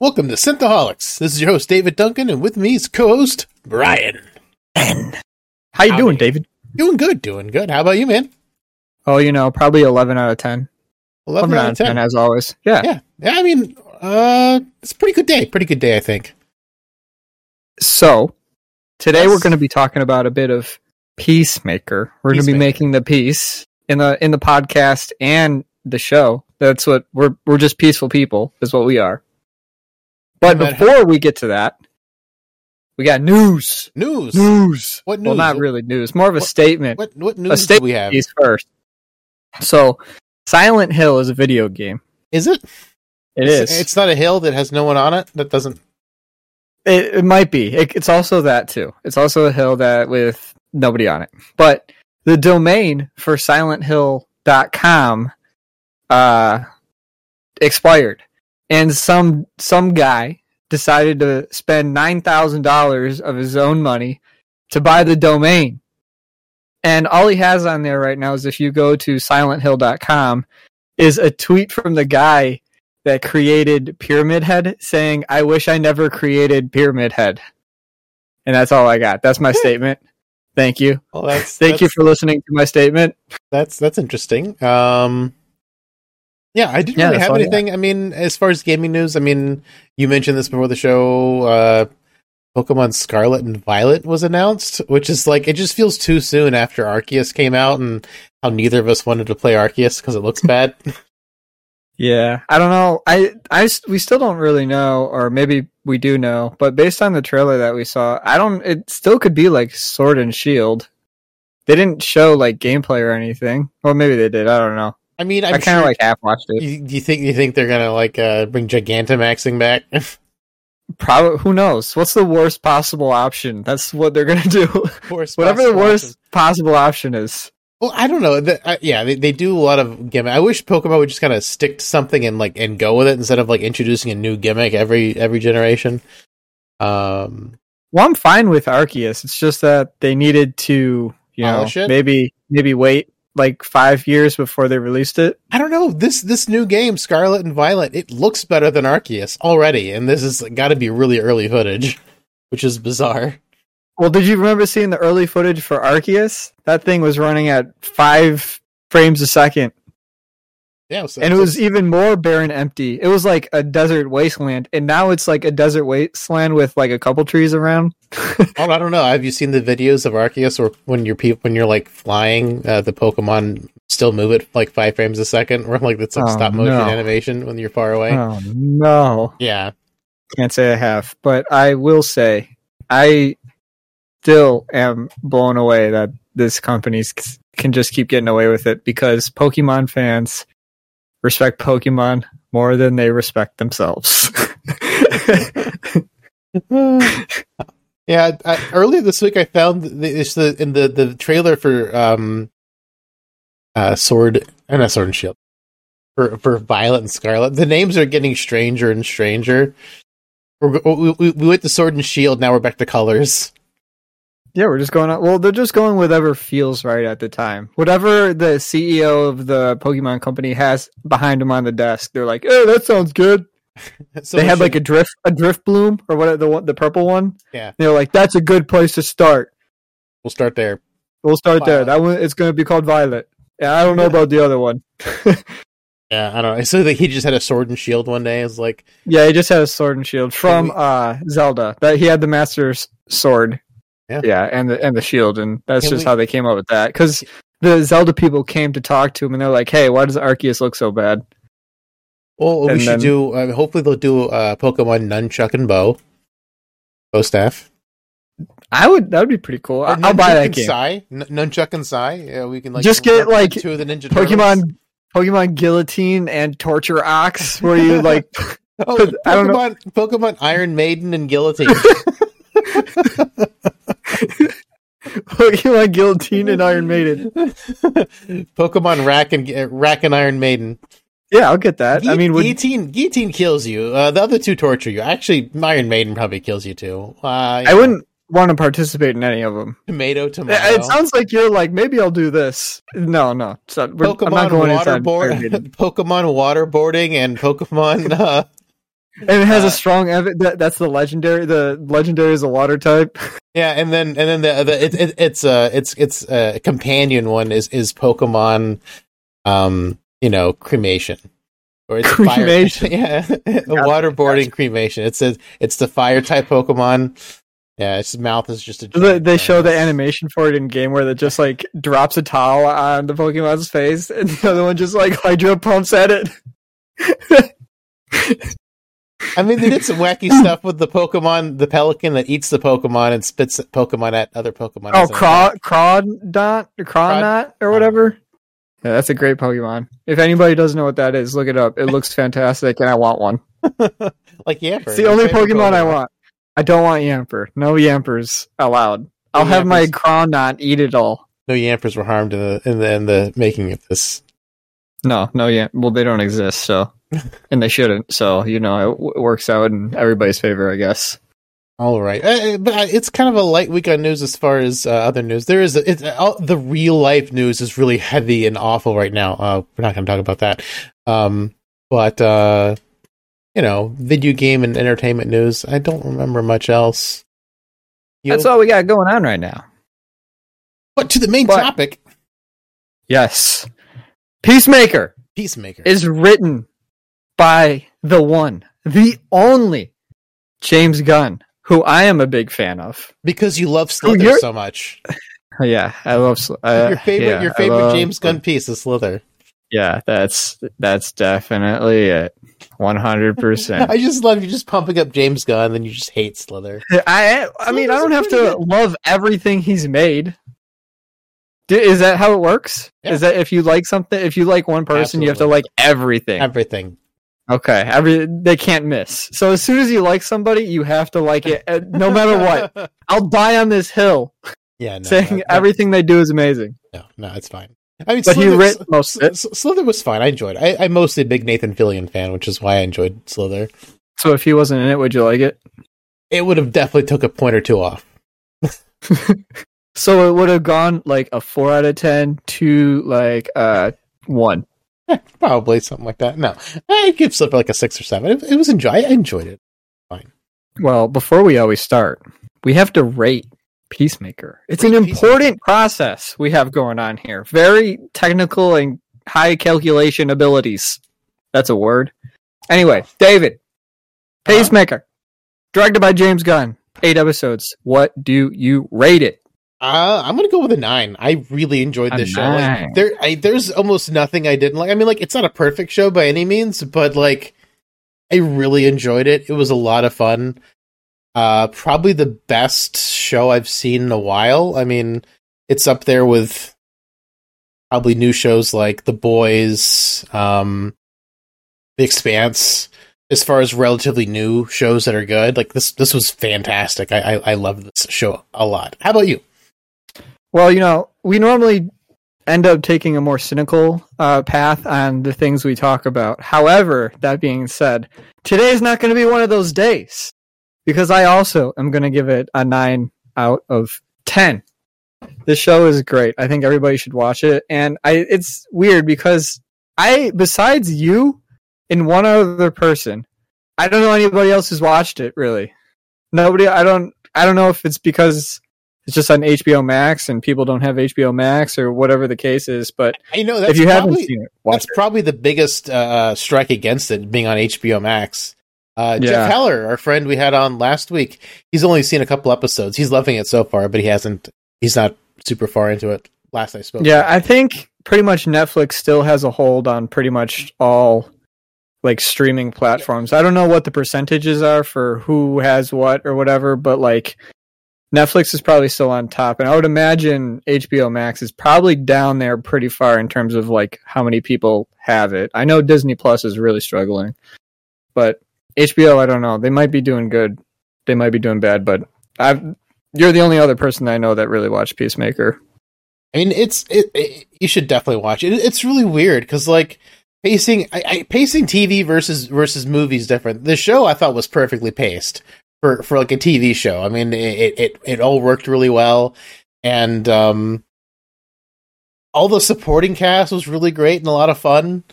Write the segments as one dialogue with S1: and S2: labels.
S1: Welcome to Synthaholics. This is your host David Duncan, and with me is co-host Brian.
S2: Ben. How you
S1: Howdy.
S2: doing, David?
S1: Doing good, doing good. How about you, man?
S2: Oh, you know, probably 11 out of 10.
S1: 11 out of 10.
S2: as always. Yeah.
S1: Yeah, yeah. I mean, uh, it's a pretty good day. Pretty good day, I think.
S2: So, today
S1: Yes.
S2: we're going to be talking about a bit of Peacemaker. We're going to be making the peace in the in the podcast and the show. That's what we're we're just peaceful people is what we are. But before we get to that, we got news.
S1: News.
S2: News.
S1: What news?
S2: Well, not really news. More of a
S1: What-
S2: statement.
S1: What what
S2: a
S1: news do
S2: statement
S1: we have?
S2: first. So, Silent Hill is a video game.
S1: Is it?
S2: It
S1: it's,
S2: is.
S1: It's not a hill that has no one on it. That doesn't.
S2: It, it might be. It, it's also that too. It's also a hill that with nobody on it. But the domain for silenthill.com uh expired. And some some guy decided to spend $9,000 of his own money to buy the domain. And all he has on there right now is if you go to silenthill.com is a tweet from the guy that created Pyramid Head saying, I wish I never created Pyramid Head. And that's all I got. That's my statement. Thank you.
S1: Well, that's
S2: Thank you for listening to my statement.
S1: That's that's interesting. Um, yeah, I didn't
S2: Yeah,
S1: really have
S2: all I
S1: anything. I mean, as far as gaming news, I mean, you mentioned this before the show. Uh, Pokemon Scarlet and Violet was announced, which is like it just feels too soon after Arceus came out, and how neither of us wanted to play Arceus because it looks bad.
S2: Yeah. I don't know. I I we still don't really know, or maybe we do know, but based on the trailer that we saw, I don't, it still could be like Sword and Shield. They didn't show like gameplay or anything. Well, maybe they did. I don't know.
S1: I mean,
S2: i
S1: I'm
S2: kind of
S1: sure-
S2: like half watched it.
S1: You, do you think you think they're gonna like uh, bring Gigantamaxing back?
S2: Probably, who knows? What's the worst possible option? That's what they're gonna do. Whatever the worst
S1: option.
S2: possible option is.
S1: Well, I don't know. The, uh, yeah, they, they do a lot of gimmick. I wish Pokemon would just kind of stick to something and like and go with it instead of like introducing a new gimmick every every generation. Um,
S2: Well, I'm fine with Arceus. It's just that they needed to, you know, maybe maybe wait like five years before they released it.
S1: I don't know this this new game, Scarlet and Violet. It looks better than Arceus already, and this has got to be really early footage, which is bizarre.
S2: Well, did you remember seeing the early footage for Arceus? That thing was running at five frames a second,
S1: Yeah, so,
S2: and it was even more barren, empty. It was like a desert wasteland, and now it's like a desert wasteland with like a couple trees around.
S1: Oh, I don't know. Have you seen the videos of Arceus, or when you're pe- when you're like flying, uh, the Pokemon still move at like five frames a second, or like it's like
S2: Oh,
S1: stop motion
S2: no.
S1: animation when you're far away.
S2: Oh no!
S1: Yeah,
S2: Can't say I have, but I will say I still am blown away that this company can just keep getting away with it because Pokemon fans respect Pokemon more than they respect themselves.
S1: yeah. I, earlier this week, I found it's the in the the trailer for um, uh, Sword and not Sword and Shield for for Violet and Scarlet. The names are getting stranger and stranger. We're, we, we we went to Sword and Shield. Now we're back to colors.
S2: Yeah, we're just going on. Well, they're just going whatever feels right at the time. Whatever the CEO of the Pokemon company has behind them on the desk, they're like, "Oh, that sounds good."
S1: So
S2: they had
S1: should-
S2: like a drift, a drift bloom, or what? The one, the purple one.
S1: Yeah.
S2: they're like, "That's a good place to start."
S1: We'll start there.
S2: We'll start there. That one it's going to be called Violet. Yeah, I don't know about the other one.
S1: Yeah, I don't know. So like, he just had a Sword and Shield one day. It's like,
S2: Yeah, he just had a sword and shield from
S1: we-
S2: uh Zelda. That he had the Master's sword.
S1: Yeah.
S2: yeah, and the and the shield, and that's
S1: Can
S2: just
S1: we-
S2: how they came up with that. Because the Zelda people came to talk to him, and they're like, "Hey, why does Arceus look so bad?"
S1: well, we
S2: And
S1: should
S2: then-
S1: do. Hopefully, they'll do uh, Pokemon Nunchuck and Bow, bow staff.
S2: I would that would be pretty cool. I- I'll buy that
S1: and
S2: game.
S1: Sai. N- Nunchuck and Sai. Yeah, we can like
S2: Just get, like,
S1: two of the Ninja Turtles.
S2: Pokemon, Pokemon Guillotine and Torture Ox, where you like
S1: Oh,
S2: I don't know.
S1: Pokemon, Pokemon Iron Maiden and Guillotine.
S2: Pokemon Guillotine and Iron Maiden.
S1: Pokemon Rack and uh, Rack and Iron Maiden.
S2: Yeah, I'll get that. I
S1: Gui-
S2: mean, would,
S1: guillotine guillotine kills you. Uh, the other two torture you. Actually, Iron Maiden probably kills you too. Uh,
S2: I wouldn't want to participate in any of them.
S1: tomato tomato.
S2: It sounds like you're like maybe I'll do this. No, no, so we're, I'm
S1: Pokemon
S2: not going
S1: waterboard, Pokemon waterboarding, and Pokemon uh,
S2: and it has
S1: Uh,
S2: a strong ev- that, that's the legendary the legendary is a water type
S1: Yeah, and then and then the, the it, it, it's uh it's it's a companion one is is Pokemon, um you know cremation or it's fire-
S2: Cremation.
S1: yeah, waterboarding cremation. It's a it's the fire type Pokemon. Yeah, its mouth is just a.
S2: they, they show the animation for it in game where that just like drops a towel on the pokemon's face and the other one just like hydro pumps at it
S1: I mean, they did some wacky stuff with the Pokemon, the Pelican that eats the Pokemon and spits Pokemon at other Pokemon.
S2: oh craw
S1: attack.
S2: crawdont crawdont or whatever? Yeah that's a great pokemon. If anybody doesn't know what that is look it up. It looks fantastic and i want one.
S1: Like Yamper.
S2: it's the only pokemon i want. I don't want yamper. No yampers allowed. I'll
S1: No
S2: have my crawdont eat it all.
S1: No Yampers were harmed in the in the, in the making of this.
S2: No, no, yeah. Well, they don't exist, so and they shouldn't. So you know, it, w- it works out in everybody's favor, I guess.
S1: All right, uh, but it's kind of a light week on news as far as uh, other news. There is it's, uh, the real life news is really heavy and awful right now. Uh, we're not going to talk about that. Um, but uh, you know, video game and entertainment news. I don't remember much else. You-
S2: That's all we got going on right now.
S1: But to the main
S2: But-
S1: topic,
S2: Yes, Peacemaker
S1: Peacemaker.
S2: is written by the one, the only James Gunn, who I am a big fan of.
S1: because you love Slither so much.
S2: Yeah, I love uh,
S1: your favorite,
S2: yeah,
S1: your favorite
S2: love-
S1: James Gunn piece is Slither.
S2: Yeah, that's that's definitely it. One hundred percent.
S1: I just love you just pumping up James Gunn, then you just hate Slither.
S2: I I mean I don't have to love everything he's made. Is that how it works?
S1: Yeah.
S2: Is that if you like something, if you like one person, you have to like everything?
S1: Everything.
S2: Okay, every they can't miss. So as soon as you like somebody, you have to like it, no matter what. I'll die on this hill
S1: yeah, no,
S2: saying
S1: no, no,
S2: everything they do is amazing.
S1: No, no, it's fine. I mean,
S2: But he
S1: Slither,
S2: writ most of it.
S1: S- Slither was fine. I enjoyed it. I, I'm mostly a big Nathan Fillion fan, which is why I enjoyed Slither.
S2: So if he wasn't in it, would you like it?
S1: It would have definitely took a point or two off.
S2: So it would have gone like a four out of ten to like uh one.
S1: Probably something like that. No, I give Slither like a six or seven. It, it was enjoy. I enjoyed it. Fine.
S2: Well, before we always start, we have to rate Peacemaker. It's an
S1: Rate
S2: important process we have going on here. Very technical and high calculation abilities. That's a word. Anyway, David,
S1: Uh-huh.
S2: Peacemaker, directed by James Gunn, eight episodes. What do you rate it?
S1: Uh, I'm gonna go with a nine. I really enjoyed
S2: A
S1: this show. Like, there, I, there's almost nothing I didn't like. I mean, like it's not a perfect show by any means, but like I really enjoyed it. It was a lot of fun. Uh, probably the best show I've seen in a while. I mean, it's up there with probably new shows like The Boys, um, The Expanse. As far as relatively new shows that are good, like this, this was fantastic. I, I, I love this show a lot. How about you?
S2: Well, you know, we normally end up taking a more cynical uh, path on the things we talk about. However, that being said, today is not going to be one of those days because I also am going to give it a 9 out of 10. The show is great. I think everybody should watch it. And I it's weird because I besides you and one other person, I don't know anybody else who's watched it really. Nobody I don't I don't know if it's because it's just on HBO Max and people don't have HBO Max or whatever the case is, but
S1: I know that's
S2: if you haven't seen it,
S1: that's probably the biggest uh, strike against it being on HBO Max. Uh,
S2: Yeah.
S1: Jeff Heller, our friend we had on last week, he's only seen a couple episodes. He's loving it so far, but he hasn't. He's not super far into it. Last I spoke.
S2: Yeah, I think pretty much Netflix still has a hold on pretty much all like streaming platforms. I don't know what the percentages are for who has what or whatever, but like Netflix is probably still on top and I would imagine HBO Max is probably down there pretty far in terms of like how many people have it. I know Disney Plus is really struggling. But HBO, I don't know. They might be doing good. They might be doing bad, but I've you're the only other person I know that really watched Peacemaker.
S1: I mean, it's it, it- You should definitely watch it. It's really weird because like pacing, I, I, pacing TV versus versus movies different. The show I thought was perfectly paced for for like a TV show. I mean, it it it all worked really well, and um, all the supporting cast was really great and a lot of fun.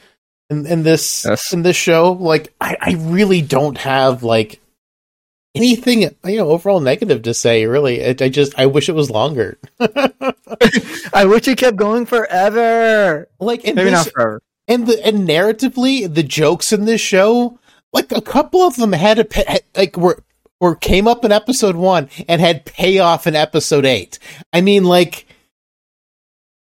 S1: in, in this
S2: Yes.
S1: in this show. Like I, I really don't have like anything you know overall negative to say. Really, I, I just I wish it was longer.
S2: I wish it kept going forever.
S1: like and
S2: Maybe
S1: this,
S2: not forever.
S1: and the and narratively the jokes in this show like a couple of them had a like were or came up in episode one and had payoff in episode eight i mean like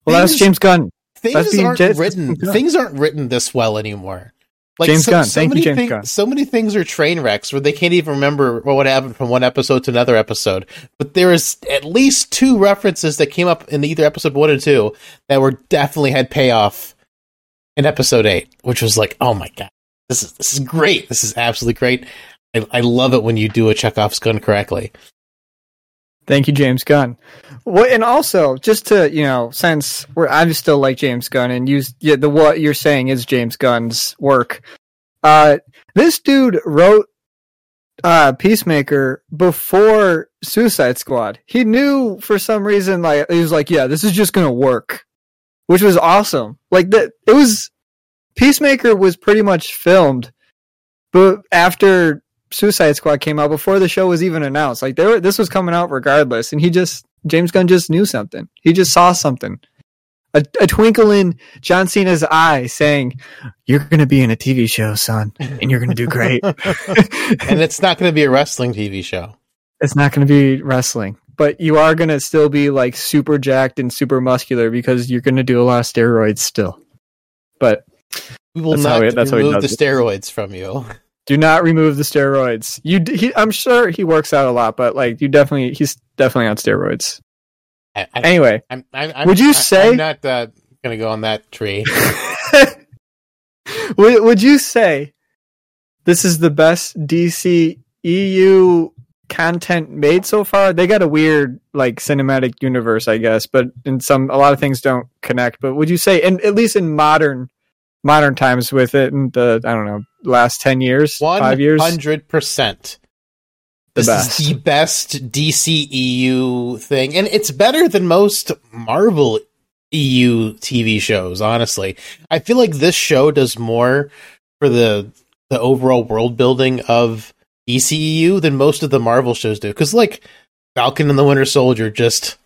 S2: Well, that's James Gunn.
S1: things
S2: that's
S1: aren't
S2: James
S1: written
S2: Gunn.
S1: things aren't written this well anymore like
S2: James
S1: so,
S2: Gunn.
S1: so
S2: Thank you, James
S1: thing-
S2: Gunn.
S1: so many things are train wrecks where they can't even remember what happened from one episode to another episode but there is at least two references that came up in either episode one or two that were definitely had payoff in episode eight, which was like, oh my god, this is this is great. This is absolutely great. I, I love it when you do a Chekhov's gun correctly.
S2: Thank you, James Gunn. And also just to you know, since we're I still like James Gunn, and you yeah, the what you're saying is James Gunn's work. Uh, this dude wrote uh Peacemaker before Suicide Squad. He knew for some reason, like he was like, yeah, this is just gonna work, which was awesome. Like that, it was Peacemaker was pretty much filmed, but after Suicide Squad came out before the show was even announced. Like they were, this was coming out regardless, and he just James Gunn just knew something. He just saw something, a, a twinkle in John Cena's eye, saying, "You're going to be in a TV show, son, and you're going to do great."
S1: and it's not going to be a wrestling TV show.
S2: it's not going to be wrestling, but you are going to still be like super jacked and super muscular because you're going to do a lot of steroids still. But
S1: We will
S2: That's
S1: not
S2: he- that's how
S1: remove the steroids from you.
S2: Do not remove the steroids. You, he, I'm sure he works out a lot, but like you definitely, he's definitely on steroids.
S1: I, I,
S2: Anyway,
S1: I'm, I'm, I'm,
S2: Would you
S1: I-
S2: say-
S1: I'm not uh, going to go on that tree?
S2: would, would you say this is the best DC EU content made so far? They got a weird like cinematic universe, I guess, but in some a lot of things don't connect. But would you say, and at least in modern modern times with it in the I don't know last ten years,
S1: One
S2: five years,
S1: hundred percent.
S2: The
S1: This
S2: best.
S1: is the best DCEU thing, and it's better than most Marvel EU TV shows. Honestly, I feel like this show does more for the the overall world building of DCEU than most of the Marvel shows do. Because like Falcon and the Winter Soldier, just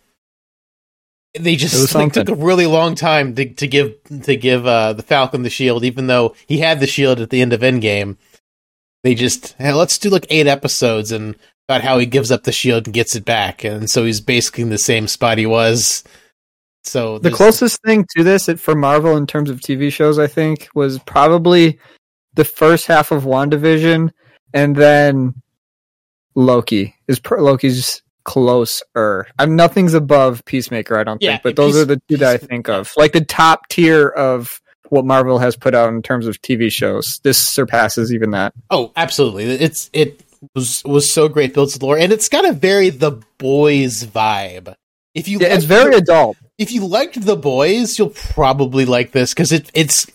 S1: they just like, took a really long time to, to give to give uh, the Falcon the shield, even though he had the shield at the end of Endgame. They just hey, let's do like eight episodes and about how he gives up the shield and gets it back, and so he's basically in the same spot he was. So
S2: the closest thing to this it- for Marvel in terms of TV shows, I think, was probably the first half of WandaVision, and then Loki. Is Loki's closer. I'm nothing's above Peacemaker, I don't
S1: Yeah,
S2: think, but those
S1: Peace-
S2: are the two that I think of, like the top tier of what Marvel has put out in terms of TV shows. This surpasses even that.
S1: oh, absolutely, it's it was was so great builds the lore, and it's got a very the boys vibe. If you
S2: Yeah, it's very
S1: the-
S2: adult.
S1: if you liked the boys, you'll probably like this because it it's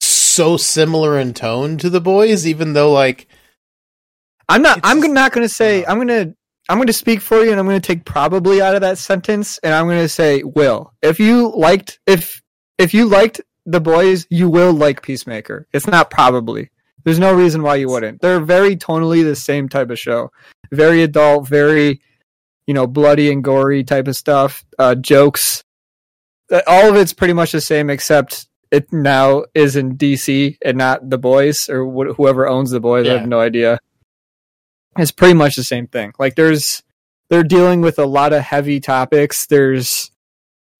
S1: so similar in tone to the boys, even though like
S2: I'm not. I'm not going to say. Uh-huh. I'm going to. I'm going to speak for you, and I'm going to take probably out of that sentence, and I'm going to say will. If you liked, if if you liked the boys, you will like Peacemaker. It's not probably. There's no reason why you wouldn't. They're very tonally the same type of show. Very adult, very you know bloody and gory type of stuff. Uh, jokes. Uh, All of it's pretty much the same, except it now is in DC and not the boys or wh- whoever owns the boys. I have no idea it's pretty much the same thing. Like there's they're dealing with a lot of heavy topics. There's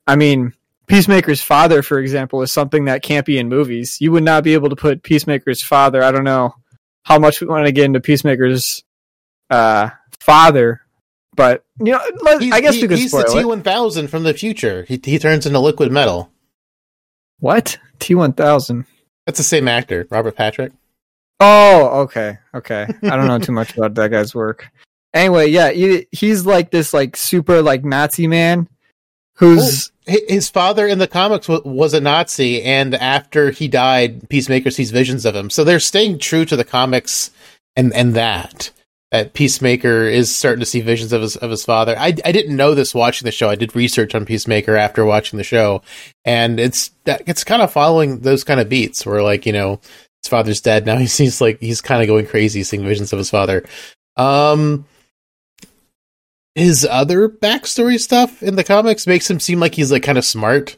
S2: I mean, Peacemaker's father, for example, is something that can't be in movies. You would not be able to put Peacemaker's father, I don't know how much we want to get into Peacemaker's uh father, but you know, let, I guess
S1: he-
S2: we could
S1: he's
S2: spoil
S1: the T one thousand from the future. He he turns into liquid metal.
S2: What? T one thousand.
S1: That's the same actor, Robert Patrick.
S2: Oh, okay, okay. I don't know too much about that guy's work. Anyway, yeah, he, he's like this like super like Nazi man who's
S1: Hi- His father in the comics wa- was a Nazi, and after he died, Peacemaker sees visions of him. So they're staying true to the comics and and that. that Peacemaker is starting to see visions of his of his father. I I didn't know this watching the show. I did research on Peacemaker after watching the show, and it's that it's kind of following those kind of beats where like you know his father's dead now. He seems like he's kind of going crazy, seeing visions of his father. Um, his other backstory stuff in the comics makes him seem like he's like kind of smart.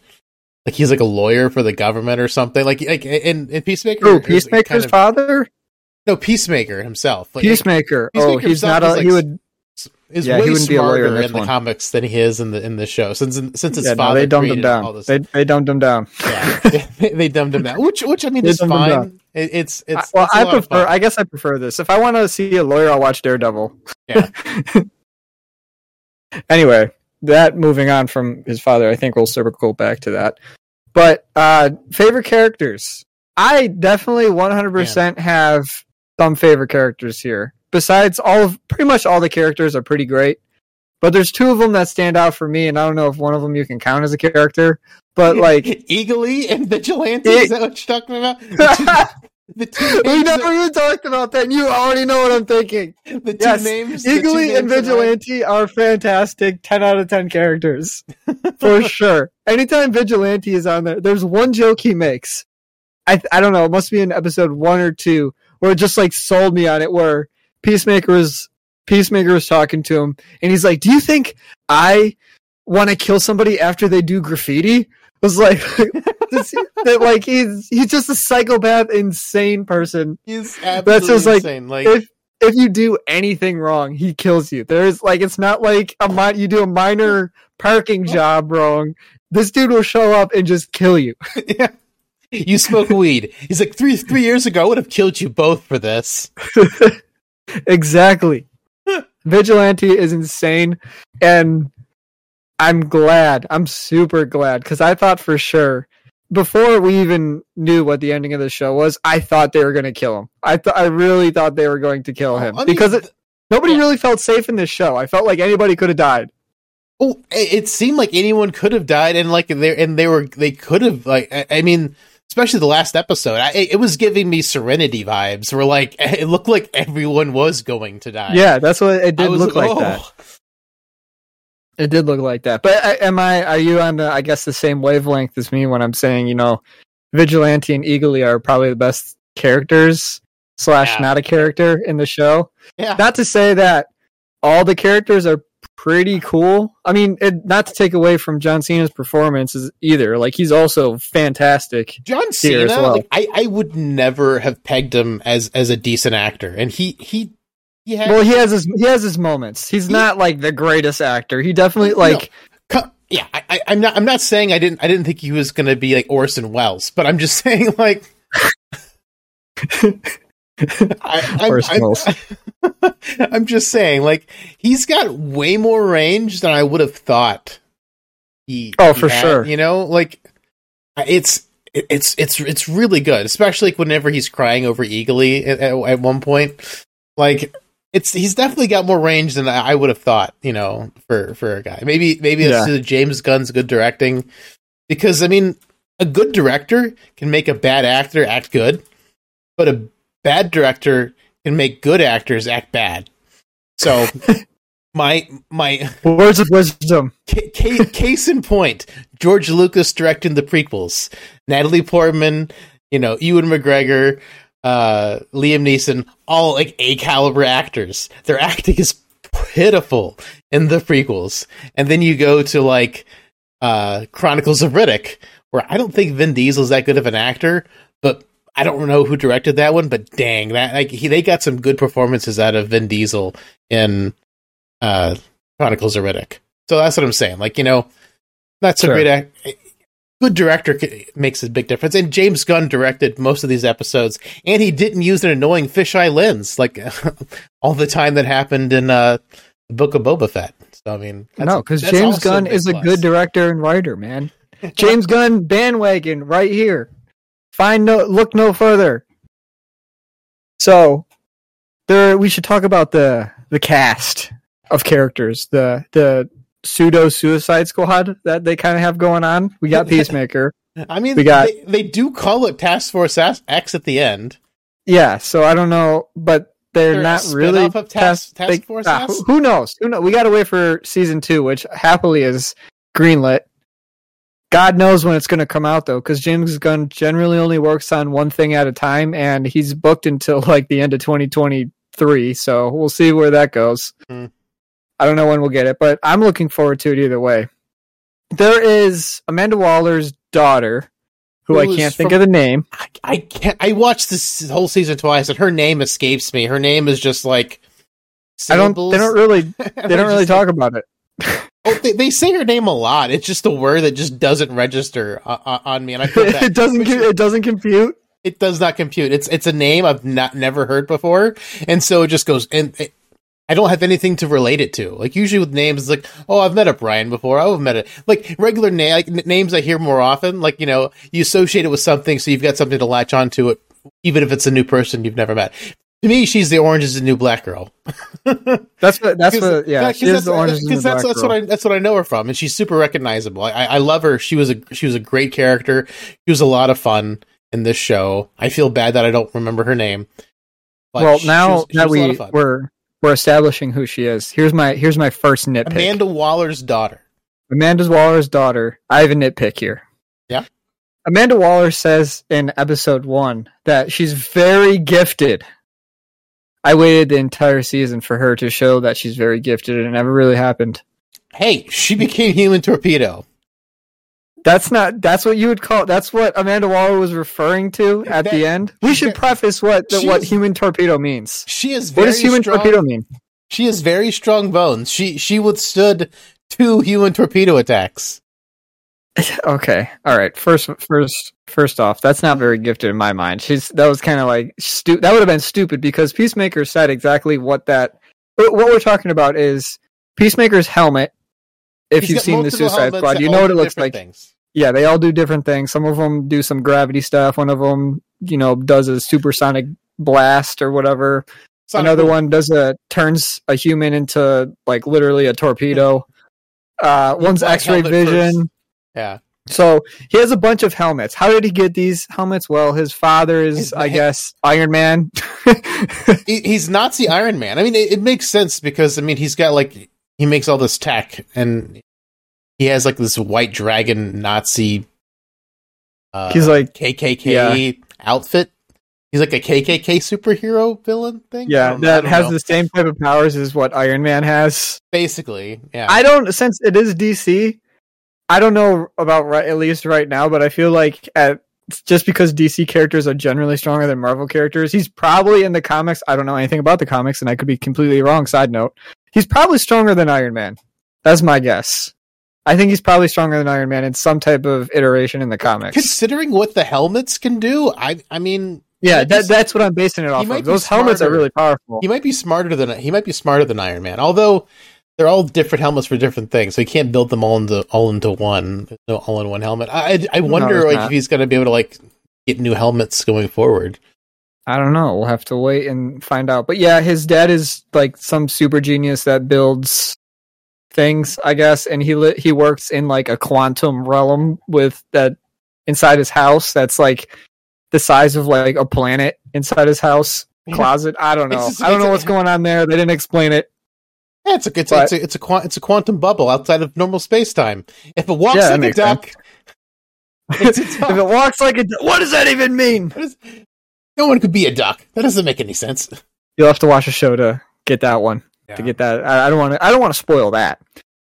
S1: Like he's like a lawyer for the government or something. Like like in, Peacemaker.
S2: Oh, Peacemaker's
S1: kind of-
S2: father?
S1: no, Peacemaker himself. Like,
S2: Peacemaker.
S1: Peacemaker
S2: oh, he's not a.
S1: like,
S2: he would.
S1: Is
S2: Yeah,
S1: way
S2: wouldn't be a lawyer in
S1: smarter in the
S2: one.
S1: comics than he is in the in the show. Since since his
S2: Yeah, no, they dumbed him down. They, they dumbed him down.
S1: yeah, they, they dumbed him down, which which I mean is fine. It, it's it's
S2: I- well,
S1: it's
S2: I prefer. I guess I prefer this. If I want to see a lawyer, I'll watch Daredevil.
S1: Yeah.
S2: anyway, that moving on from his father, I think we'll circle back to that. But uh favorite characters, I definitely 100% have some favorite characters here. Besides, all of pretty much all the characters are pretty great. But there's two of them that stand out for me, and I don't know if one of them you can count as a character. But like,
S1: Eagly and Vigilante. Is that what you're talking about? The two,
S2: we never
S1: that-
S2: even talked about that. And you already know what I'm thinking.
S1: the two
S2: Yes,
S1: names. two
S2: Eagly and
S1: names that I-
S2: Vigilante are fantastic. 10 out of 10 characters. For sure. Anytime Vigilante is on there, there's one joke he makes. I, I don't know. It must be in episode one or two where it just like sold me on it where Peacemaker was, Peacemaker was talking to him and he's like, do you think I want to kill somebody after they do graffiti? I was like, this- that like he's, he's just a psychopath, insane person
S1: He's
S2: That's just like-
S1: insane. Like,
S2: if if you do anything wrong, he kills you. There's like it's not like a mi- you do a minor parking job wrong. This dude will show up and just kill you.
S1: yeah. You smoke weed. He's like three three years ago. I would have killed you both for this.
S2: exactly. Vigilante is insane, and I'm glad. I'm super glad because I thought for sure before we even knew what the ending of the show was, I thought they were going to kill him. I th- I really thought they were going to kill oh, him
S1: I mean,
S2: because it, nobody
S1: yeah.
S2: really felt safe in this show. I felt like anybody could have died.
S1: Oh, it it seemed like anyone could have died, and like they and they were they could have like I, I mean, especially the last episode. I, it was giving me Serenity vibes. Where like it looked like everyone was going to die.
S2: Yeah, that's what it did look like
S1: oh.
S2: that. It did look like that. But uh, am I? Are you on the? I guess the same wavelength as me when I'm saying you know, Vigilante and Eagly are probably the best characters slash
S1: Yeah.
S2: not a character in the show.
S1: Yeah,
S2: Not to say that all the characters are pretty cool. I mean, it, not to take away from John Cena's performances either. Like he's also fantastic.
S1: John Cena.
S2: well.
S1: Like, I I would never have pegged him as as a decent actor, and he he he had
S2: Well, he has his he has his moments. He's
S1: He-
S2: not like the greatest actor. He definitely
S1: No.
S2: like
S1: Co- yeah, I, I, I'm not. I'm not saying I didn't. I didn't think he was going to be like Orson Welles, but I'm just saying like. I, I'm,
S2: Orson
S1: I'm- I'm just saying, like he's got way more range than I would have thought. He,
S2: Oh,
S1: he
S2: for
S1: had,
S2: sure.
S1: You know, like it's it's it's it's really good, especially like, whenever he's crying over Eagly at, at, one point. Like it's he's definitely got more range than I I would have thought. You know, for for a guy, maybe maybe it's
S2: Yeah.
S1: to James Gunn's good directing, because I mean, a good director can make a bad actor act good, but a bad director can make good actors act bad. So my my
S2: words of wisdom.
S1: ca- ca- case in point, George Lucas directing the prequels. Natalie Portman, you know, Ewan McGregor, uh, Liam Neeson, all like A caliber actors. Their acting is pitiful in the prequels. And then you go to like uh, Chronicles of Riddick, where I don't think Vin Diesel's that good of an actor, but I don't know who directed that one, but dang, that like he they got some good performances out of Vin Diesel in uh, Chronicles of Riddick. So that's what I'm saying. Like you know, that's
S2: Sure.
S1: a great act. Good director c- makes a big difference. And James Gunn directed most of these episodes, and he didn't use an annoying fisheye lens like all the time that happened in uh, the Book of Boba Fett. So I mean, that's-
S2: no, because James Gunn
S1: big
S2: is a good director and writer, man. James Gunn bandwagon right here. Find no look no further. So there we should talk about the the cast of characters, the the pseudo suicide squad that they kind of have going on. We got Peacemaker.
S1: I mean,
S2: We got-
S1: they, they do call it Task Force X at the end.
S2: yeah, so I don't know, but they're,
S1: They're
S2: not really
S1: of Task- Task
S2: they-
S1: Force
S2: who, who knows? Who know? We got to wait for season two, which happily is greenlit. God knows when it's going to come out though, because James Gunn generally only works on one thing at a time, and he's booked until like the end of 2023. So we'll see where that goes.
S1: Hmm.
S2: I don't know when we'll get it, but I'm looking forward to it either way. There is Amanda Waller's daughter, who,
S1: Who
S2: I can't think
S1: from-
S2: of the name.
S1: I, I can't. I watched this whole season twice, and her name escapes me. Her name is just like.
S2: I don't. They don't really. They don't really talk about it.
S1: Oh, they, they say her name a lot. It's just a word that just doesn't register uh, uh, on me, and I feel bad.
S2: it doesn't.
S1: Which-
S2: It doesn't compute.
S1: it does not compute. It's it's a name I've not never heard before, and so it just goes. And it, I don't have anything to relate it to. Like usually with names, it's like, oh, I've met a Brian before. I've met a like regular name like, n- names I hear more often. Like you know, you associate it with something, so you've got something to latch onto it, even if it's a new person you've never met. To me, she's the orange is the new black girl.
S2: That's what. That's what. Yeah, she is the orange. is the
S1: that's
S2: black
S1: that's what. I that's what I know her from, and she's super recognizable. I, I love her. She was a she was a great character. She was a lot of fun in this show. I feel bad that I don't remember her name. but
S2: well,
S1: she
S2: now
S1: was- she
S2: that
S1: was a
S2: we we're we're establishing who she is. Here's my here's my first nitpick.
S1: Amanda Waller's daughter.
S2: Amanda Waller's daughter. I have a nitpick here.
S1: Yeah.
S2: Amanda Waller says in episode one that she's very gifted. I waited the entire season for her to show that she's very gifted, and it never really happened.
S1: Hey, she became Human Torpedo.
S2: That's not. That's what you would call. That's what Amanda Waller was referring to at
S1: That-
S2: the end. We should preface what
S1: she
S2: what
S1: is-
S2: human torpedo means.
S1: She is
S2: What does human
S1: strong.
S2: torpedo mean?
S1: She has very strong bones. She she withstood two human torpedo attacks.
S2: Okay. All right. First, first, first off, that's not very gifted in my mind. She's that was kind of like stu- That would have been stupid because Peacemaker said exactly what that. What we're talking about is Peacemaker's helmet. If
S1: He's
S2: you've seen the Suicide Squad, you know what it looks like.
S1: Things.
S2: Yeah, they all do different things. Some of them do some gravity stuff. One of them, you know, does a supersonic blast or whatever.
S1: Sonic
S2: Another
S1: Boom.
S2: one does a turns a human into like literally a torpedo. Uh, one's X-ray vision.
S1: first. Yeah.
S2: So he has a bunch of helmets. How did he get these helmets? Well, his father is,
S1: His-
S2: I guess, Iron Man.
S1: He- he's Nazi Iron Man. I mean, it, it makes sense because I mean he's got like he makes all this tech and he has like this white dragon Nazi. Uh,
S2: He's like-
S1: KKK outfit. He's like a KKK superhero villain thing.
S2: Yeah,
S1: don't know- I
S2: that has
S1: know.
S2: the same type of powers as what Iron Man has.
S1: basically. Yeah,
S2: I don't since it is DC. I don't know about right at least right now, but I feel like at just because DC characters are generally stronger than Marvel characters, he's probably in the comics. I don't know anything about the comics, and I could be completely wrong. Side note: he's probably stronger than Iron Man. That's my guess. I think he's probably stronger than Iron Man in some type of iteration in the comics.
S1: considering what the helmets can do. I I mean,
S2: Yeah, that, that's what I'm basing it off of. Those helmets are really powerful.
S1: he might be smarter than he might be smarter than Iron Man. Although they're all different helmets for different things, so he can't build them all into all into one, no, all in one helmet. I I, wonder
S2: there's
S1: like
S2: not.
S1: if he's going to be able to like get new helmets going forward.
S2: I don't know. We'll have to wait and find out. But yeah, his dad is like some super genius that builds things, I guess, and he li- he works in like a quantum realm with that inside his house. That's like the size of like a planet inside his house closet. I don't know.
S1: just-
S2: I don't know what's going on there. They didn't explain it.
S1: Yeah, it's a it's,
S2: But-
S1: a, it's a it's a it's a quantum bubble outside of normal space time. If it walks
S2: Yeah,
S1: like a duck, it's a
S2: if it walks like a, d- what does that even mean?
S1: Is- no one could be a duck. That doesn't make any sense.
S2: You'll have to watch a show to get that one. to get that. I, I don't want to. I don't want to spoil that.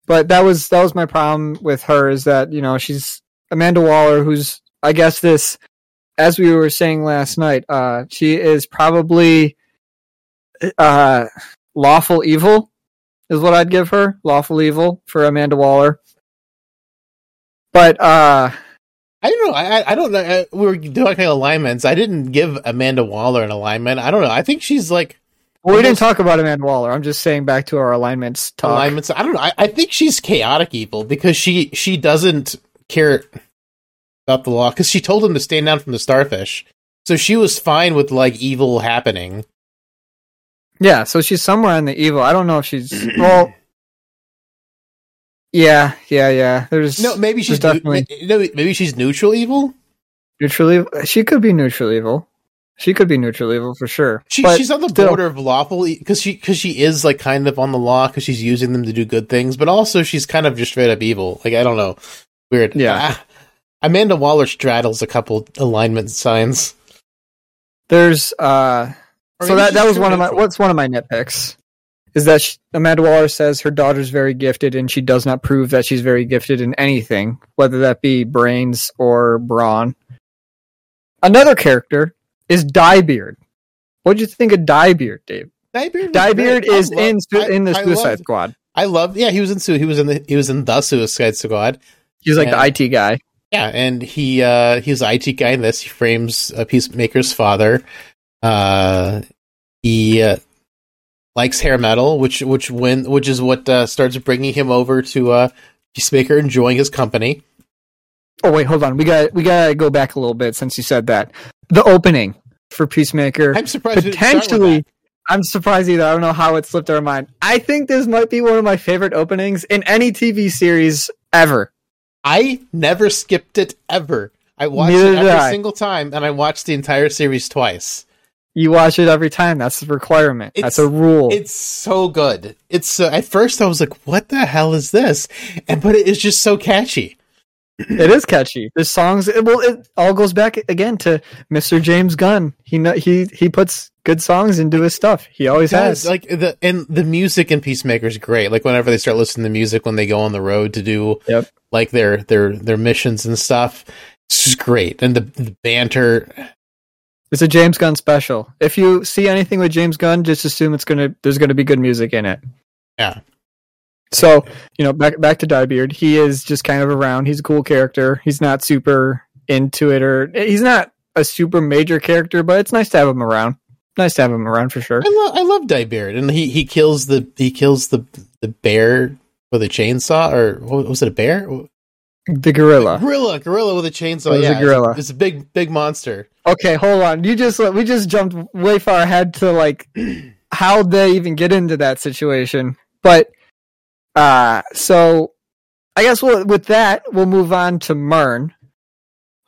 S2: But that was that was my problem with her is that you know she's Amanda Waller, who's I guess this, as we were saying last night, uh, she is probably uh, lawful evil, is what I'd give her. Lawful evil for Amanda Waller. But uh,
S1: I don't know. I I- don't know. I, we were talking alignments. I didn't give Amanda Waller an alignment. I don't know. I think she's like
S2: well, we didn't talk about Amanda Waller. I'm just saying back to our alignments talk.
S1: alignments. I don't know. I, I think she's chaotic evil because she she doesn't care about the law because she told him to stand down from the starfish. So she was fine with like evil happening.
S2: Yeah, so she's somewhere in the evil. I don't know if she's well. Yeah, yeah, yeah. There's
S1: No, maybe she's definitely
S2: definitely
S1: no, maybe she's neutral evil.
S2: neutral evil. She could be neutral evil. She could be neutral evil for sure.
S1: She,
S2: But
S1: she's on the
S2: still-
S1: border of lawful because she because she is like kind of on the law because she's using them to do good things, but also she's kind of just straight up evil. Like I don't know, weird.
S2: Yeah.
S1: Ah, Amanda Waller straddles a couple alignment signs.
S2: There's uh
S1: Or
S2: so that that was
S1: too
S2: one of my
S1: neutral.
S2: what's one of my nitpicks is that she, Amanda Waller says her daughter's very gifted and she does not prove that she's very gifted in anything, whether that be brains or brawn. Another character is Diebeard. What do you think of Diebeard, Dave?
S1: Diebeard, was
S2: Diebeard is
S1: love-
S2: in Su-
S1: I-
S2: in the
S1: I
S2: Suicide
S1: loved-
S2: Squad.
S1: I love. Yeah, he was in. Su- He was in the. He was in the Suicide Squad.
S2: He's like
S1: Yeah.
S2: the IT guy.
S1: Yeah, and he uh he's the IT guy in this. He frames a Peacemaker's father. Uh, he uh, likes hair metal, which which when which is what uh, starts bringing him over to uh Peacemaker, enjoying his company.
S2: Oh wait, hold on. We got we got to go back a little bit since you said that. The opening for Peacemaker
S1: I'm surprised. we didn't start with
S2: potentially. I'm surprised either. I don't know how it slipped our mind. I think this might be one of my favorite openings in any TV series ever.
S1: I never skipped it ever. I watched
S2: Neither
S1: it every single time, and I watched the entire series twice.
S2: You watch it every time. That's the requirement. That's a rule.
S1: It's so good. It's uh, at first I was like, "What the hell is this?" And but it is just so catchy.
S2: it is catchy. The songs. It, well, it all goes back again to Mr. James Gunn. He he he puts good songs into his stuff. He always
S1: does.
S2: has.
S1: like the and the music in Peacemaker is great. Like whenever they start listening to music when they go on the road to do
S2: Yep.
S1: like their their their missions and stuff, it's just great. And the, the banter,
S2: It's a James Gunn special. If you see anything with James Gunn, just assume it's gonna there's gonna be good music in it.
S1: yeah,
S2: So, you know, back back to Diebeard, he is just kind of around. He's a cool character. He's not super into it or he's not a super major character, but it's nice to have him around. Nice to have him around for sure.
S1: I love I love Diebeard, and he he kills the he kills the the bear with a chainsaw, or was it a bear?
S2: The gorilla.
S1: Gorilla, gorilla with a chainsaw.
S2: It was a
S1: yeah, it's
S2: gorilla.
S1: It's, a big big monster.
S2: Okay, hold on. You just we just jumped way far ahead to like how they even get into that situation. But uh so I guess we'll, with that we'll move on to Murn,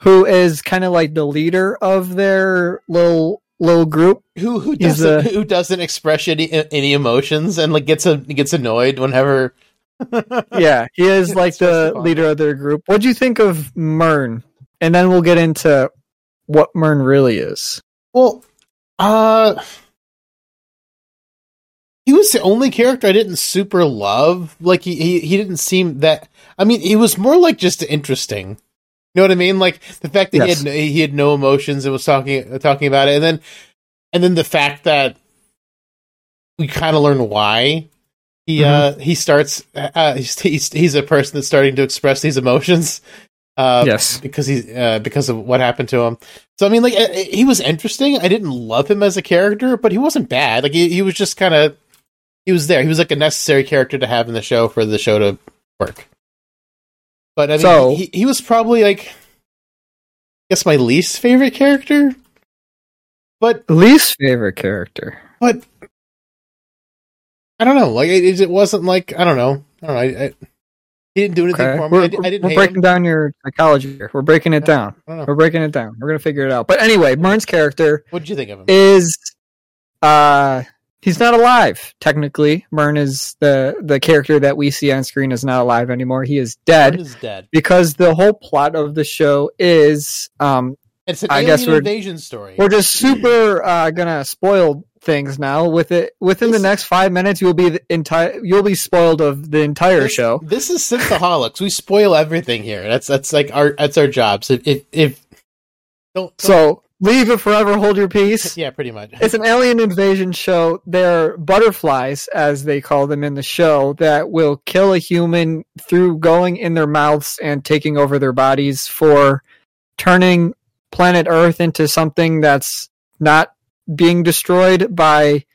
S2: who is kind of like the leader of their little little group.
S1: Who who doesn't
S2: a-
S1: who doesn't express any any emotions and like gets a gets annoyed whenever.
S2: Yeah, he is like the leader of their group. What do you think of Murn? And then we'll get into what Murn really is.
S1: Well, uh he was the only character I didn't super love. Like he he, he didn't seem that I mean, he was more like just interesting. You know what I mean? Like the fact that
S2: Yes.
S1: he had no, he had no emotions and was talking talking about it and then and then the fact that we kind of learn why he uh he starts uh he's, he's he's a person that's starting to express these emotions uh
S2: yes.
S1: because he uh, because of what happened to him. So I mean, like uh, he was interesting. I didn't love him as a character, but he wasn't bad. Like he, he was just kind of he was there. He was like a necessary character to have in the show for the show to work. But I mean,
S2: So-
S1: he, he was probably like, I guess my least favorite character. But
S2: Least favorite character.
S1: but I don't know. Like it, it wasn't like I don't know. I don't know. I, I, he didn't do anything
S2: Okay.
S1: for me.
S2: We're,
S1: I, didn't
S2: we're
S1: hate
S2: breaking
S1: him.
S2: down your psychology here. We're breaking it down.
S1: I don't know.
S2: We're breaking it down. We're gonna figure it out. But anyway, Murn's character
S1: What did you think of him?
S2: is uh he's not alive, technically. Murn is the the character that we see on screen is not alive anymore. He is dead.
S1: Bird is dead.
S2: Because the whole plot of the show is um
S1: It's an
S2: I
S1: alien
S2: guess we're-
S1: invasion story.
S2: we're just super uh gonna spoil things now with it within the next five minutes you'll be the entire you'll be spoiled of the entire
S1: this,
S2: show.
S1: This is Synthaholics. we spoil everything here. That's that's like our that's our jobs. If if, if don't, don't
S2: So leave it forever, hold your peace.
S1: yeah, pretty much.
S2: It's an alien invasion show. They're butterflies, as they call them in the show, that will kill a human through going in their mouths and taking over their bodies for turning planet Earth into something that's not being destroyed by,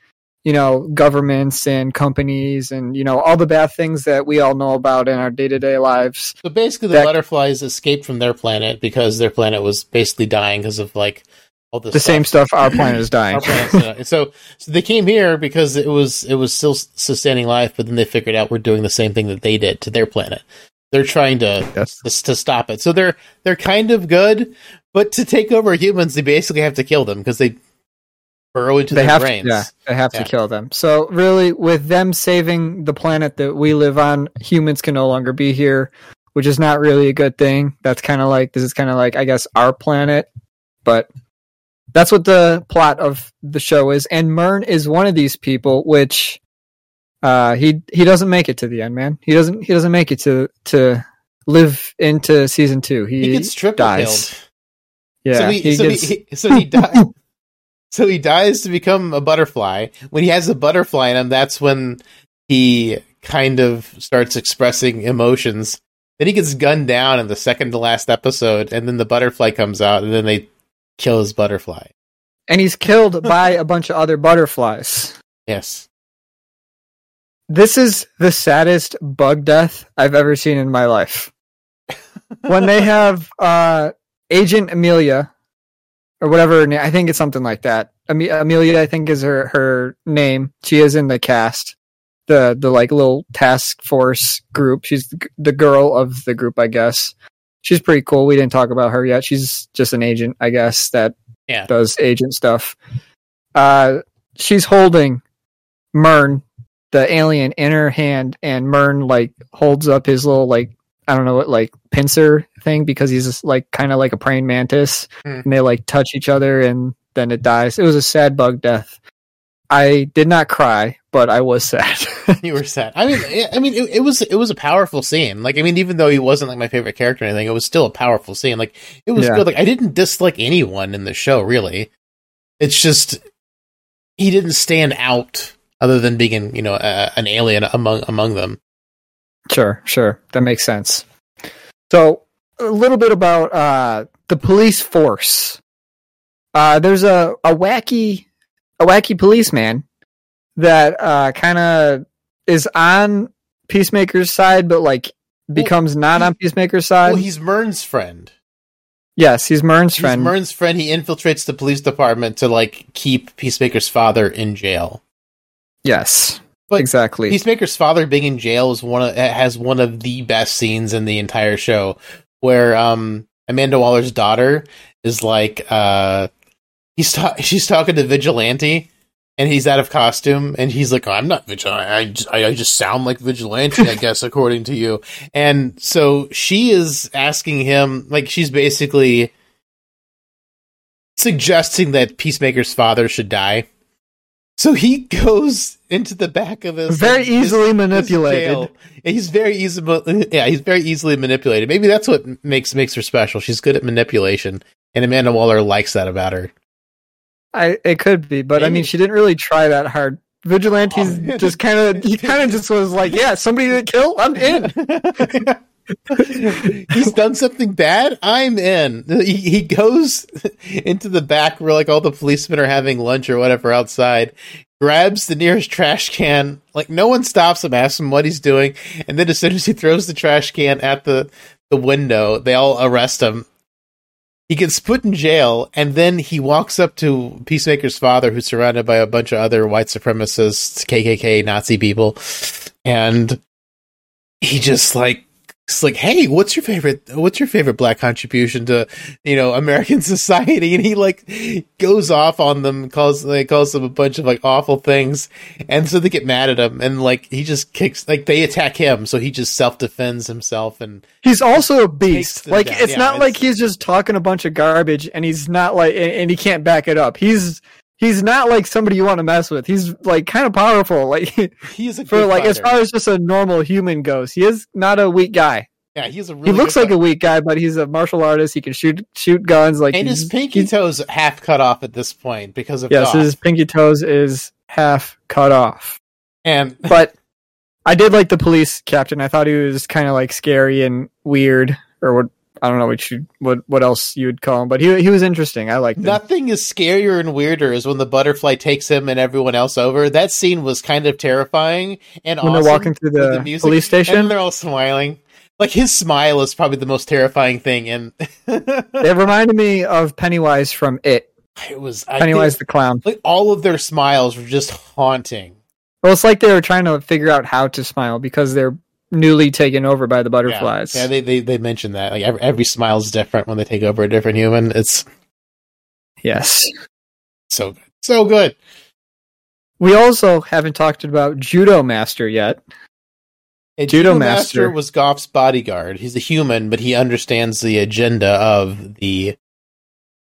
S2: you know, governments and companies and, you know, all the bad things that we all know about in our day to day lives.
S1: So basically, the
S2: that-
S1: butterflies escaped from their planet because their planet was basically dying because of like all this
S2: The same stuff our planet is dying.
S1: Our so so they came here because it was it was still sustaining life, but then they figured out we're doing the same thing that they did to their planet. They're trying to
S2: Yes.
S1: to, to stop it. So they're they're kind of good, But to take over humans, they basically have to kill them because they burrow into
S2: they
S1: their
S2: have
S1: brains.
S2: to, yeah, they have
S1: Yeah.
S2: to kill them. So really, with them saving the planet that we live on, humans can no longer be here, which is not really a good thing. That's kind of like this is kind of like I guess our planet, but that's what the plot of the show is. And Murn is one of these people, which uh, he he doesn't make it to the end, man. He doesn't he doesn't make it to to live into season two. He,
S1: He gets triple
S2: dies.
S1: killed.
S2: Yeah,
S1: so he,
S2: he
S1: so,
S2: gets-
S1: he, so he dies. So he dies to become a butterfly. When he has a butterfly in him, that's when he kind of starts expressing emotions. Then he gets gunned down in the second to last episode, and then the butterfly comes out, and then they kill his butterfly.
S2: and he's killed by a bunch of other butterflies.
S1: Yes.
S2: This is the saddest bug death I've ever seen in my life. when they have uh, Agent Amelia, or whatever, I think it's something like that. Amelia, I think, is her her name. She is in the cast, the the like little task force group. She's the, the girl of the group, I guess. She's pretty cool. We didn't talk about her yet. She's just an agent, I guess, that
S1: Yeah.
S2: does agent stuff. Uh, she's holding Murn, the alien, in her hand, and Mern like holds up his little like I don't know what like pincer thing because he's just, like kind of like a praying mantis,
S1: Hmm.
S2: and they like touch each other, and then it dies. It was a sad bug death. I did not cry, but I was sad.
S1: You were sad. I mean, I- mean, it, it was it was a powerful scene. Like, I mean, even though he wasn't like my favorite character or anything, it was still a powerful scene. Like, it was
S2: Yeah.
S1: good. Like, I didn't dislike anyone in the show really. It's just he didn't stand out other than being, you know, a, an alien among among them.
S2: Sure, sure. That makes sense. So, a little bit about uh, the police force. Uh, there's a, a wacky a wacky policeman that uh, kind of is on Peacemaker's side, but like becomes not on Peacemaker's side.
S1: well, he's Murn's friend.
S2: yes, he's Murn's friend.
S1: He's Murn's friend. He infiltrates the police department to like keep Peacemaker's father in jail.
S2: yes,
S1: But
S2: exactly.
S1: Peacemaker's father being in jail is one of has one of the best scenes in the entire show, where um Amanda Waller's daughter is like uh he's ta- she's talking to Vigilante, and he's out of costume, and he's like, "I'm not Vigilante. I just, I, I just sound like Vigilante, I guess, according to you." And so she is asking him, like, she's basically suggesting that Peacemaker's father should die. So he goes into the back of his
S2: Very
S1: his-
S2: easily
S1: his
S2: manipulated.
S1: He's very easy. Yeah, he's very easily manipulated. Maybe that's what makes makes her special. She's good at manipulation, and Amanda Waller likes that about her.
S2: I it could be, but I mean, she didn't really try that hard. Vigilante's
S1: Oh.
S2: just kind of he kind of just was like, yeah, somebody to kill, I'm in.
S1: he's done something bad. I'm in. He, he goes into the back where like all the policemen are having lunch or whatever outside. Grabs the nearest trash can. Like no one stops him, asks him what he's doing, and then as soon as he throws the trash can at the the window, they all arrest him. He gets put in jail, and then he walks up to Peacemaker's father, who's surrounded by a bunch of other white supremacists, KKK, Nazi people, and he just like it's like, hey, what's your favorite? What's your favorite black contribution to you know American society? And he like goes off on them, calls like calls them a bunch of like awful things, and so they get mad at him, and like he just kicks, like they attack him, so he just self defends himself, and
S2: He's also a beast. Like
S1: down.
S2: it's
S1: Yeah,
S2: not
S1: it's-
S2: like he's just talking a bunch of garbage and he's not like and, and he can't back it up. He's he's not like somebody you want to mess with. He's like kind of powerful. Like
S1: he is a
S2: for like as far as just a normal human goes, he is not a weak guy.
S1: yeah, he's a really
S2: he looks like a weak guy, but he's a martial artist. He can shoot shoot guns. Like
S1: and his pinky toes half cut off at this point because of
S2: yes, his pinky toes is half cut off.
S1: and
S2: but I did like the police captain. I thought he was kind of like scary and weird, or what I don't know what you what what else you would call him, but he he was interesting. I liked him.
S1: Nothing is scarier and weirder is when the butterfly takes him and everyone else over. That scene was kind of terrifying and
S2: when
S1: awesome
S2: they're walking through
S1: with
S2: the,
S1: music,
S2: police
S1: and
S2: station.
S1: they're all smiling. Like his smile is probably the most terrifying thing, and
S2: It reminded me of Pennywise from It.
S1: it was I
S2: Pennywise
S1: think,
S2: the clown.
S1: like all of their smiles were just haunting.
S2: Well, it's like they were trying to figure out how to smile because they're newly taken over by the butterflies.
S1: Yeah, yeah they, they they mentioned that like every, every smile is different when they take over a different human. It's
S2: yes,
S1: so good, so good.
S2: We also haven't talked about Judo Master yet.
S1: A
S2: Judo
S1: Judo
S2: Master.
S1: Master was Goff's bodyguard. He's a human, but he understands the agenda of the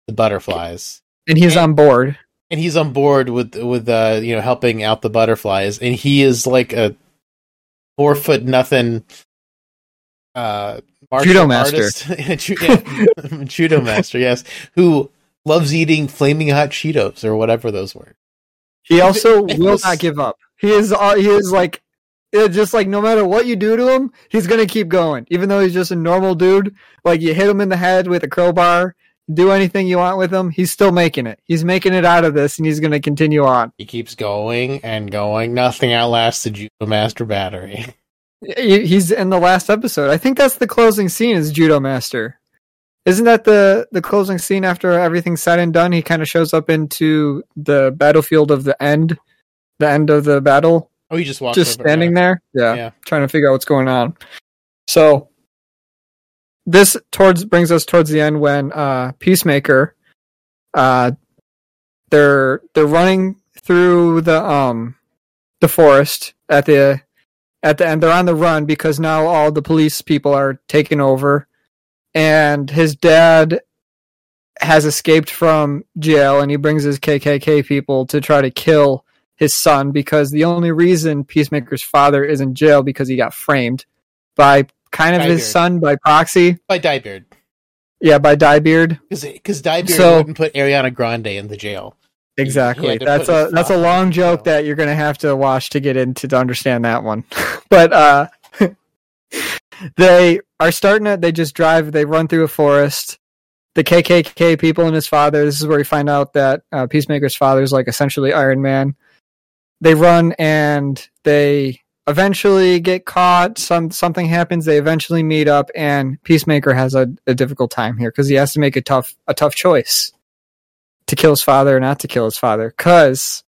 S1: the butterflies,
S2: And he's on board.
S1: and he's on board with with uh you know helping out the butterflies. And he is like a four foot nothing uh
S2: Judo master.
S1: Judo master, yes, who loves eating flaming hot Cheetos or whatever those were.
S2: He also
S1: It
S2: will
S1: was-
S2: not give up. He is uh, he is like it's just like no matter what you do to him, he's gonna keep going. Even though he's just a normal dude, like you hit him in the head with a crowbar, do anything you want with him, he's still making it. He's making it out of this, and he's gonna continue on.
S1: He keeps going and going. Nothing outlasts the Judo Master battery.
S2: He's in the last episode. I think that's the closing scene. Is Judo Master? Isn't that the the closing scene after everything's said and done? He kind of shows up into the battlefield of the end, the end of the battle,
S1: Oh, he just walks
S2: just standing there. Yeah,
S1: Yeah.
S2: trying to figure out what's going on. So this towards brings us towards the end when uh Peacemaker uh they're they're running through the um the forest at the at the end. They're on the run because now all the police people are taking over. And his dad has escaped from jail and he brings his KKK people to try to kill his son because the only reason Peacemaker's father is in jail because he got framed by kind of his son by proxy.
S1: by Dyebeard
S2: Yeah, by Dyebeard.
S1: because Dyebeard
S2: So-
S1: wouldn't put Ariana Grande in the jail.
S2: Exactly. That's a that's a long joke
S1: jail.
S2: that you're gonna have to watch to get into to understand that one. but uh they are starting it. they just drive they run through a forest. The KKK people and his father, this is where we find out that uh, Peacemaker's father is like essentially Iron Man. They run and they eventually get caught. Some something happens. They eventually meet up, and Peacemaker has a, a difficult time here because he has to make a tough a tough choice to kill his father or not to kill his father. Because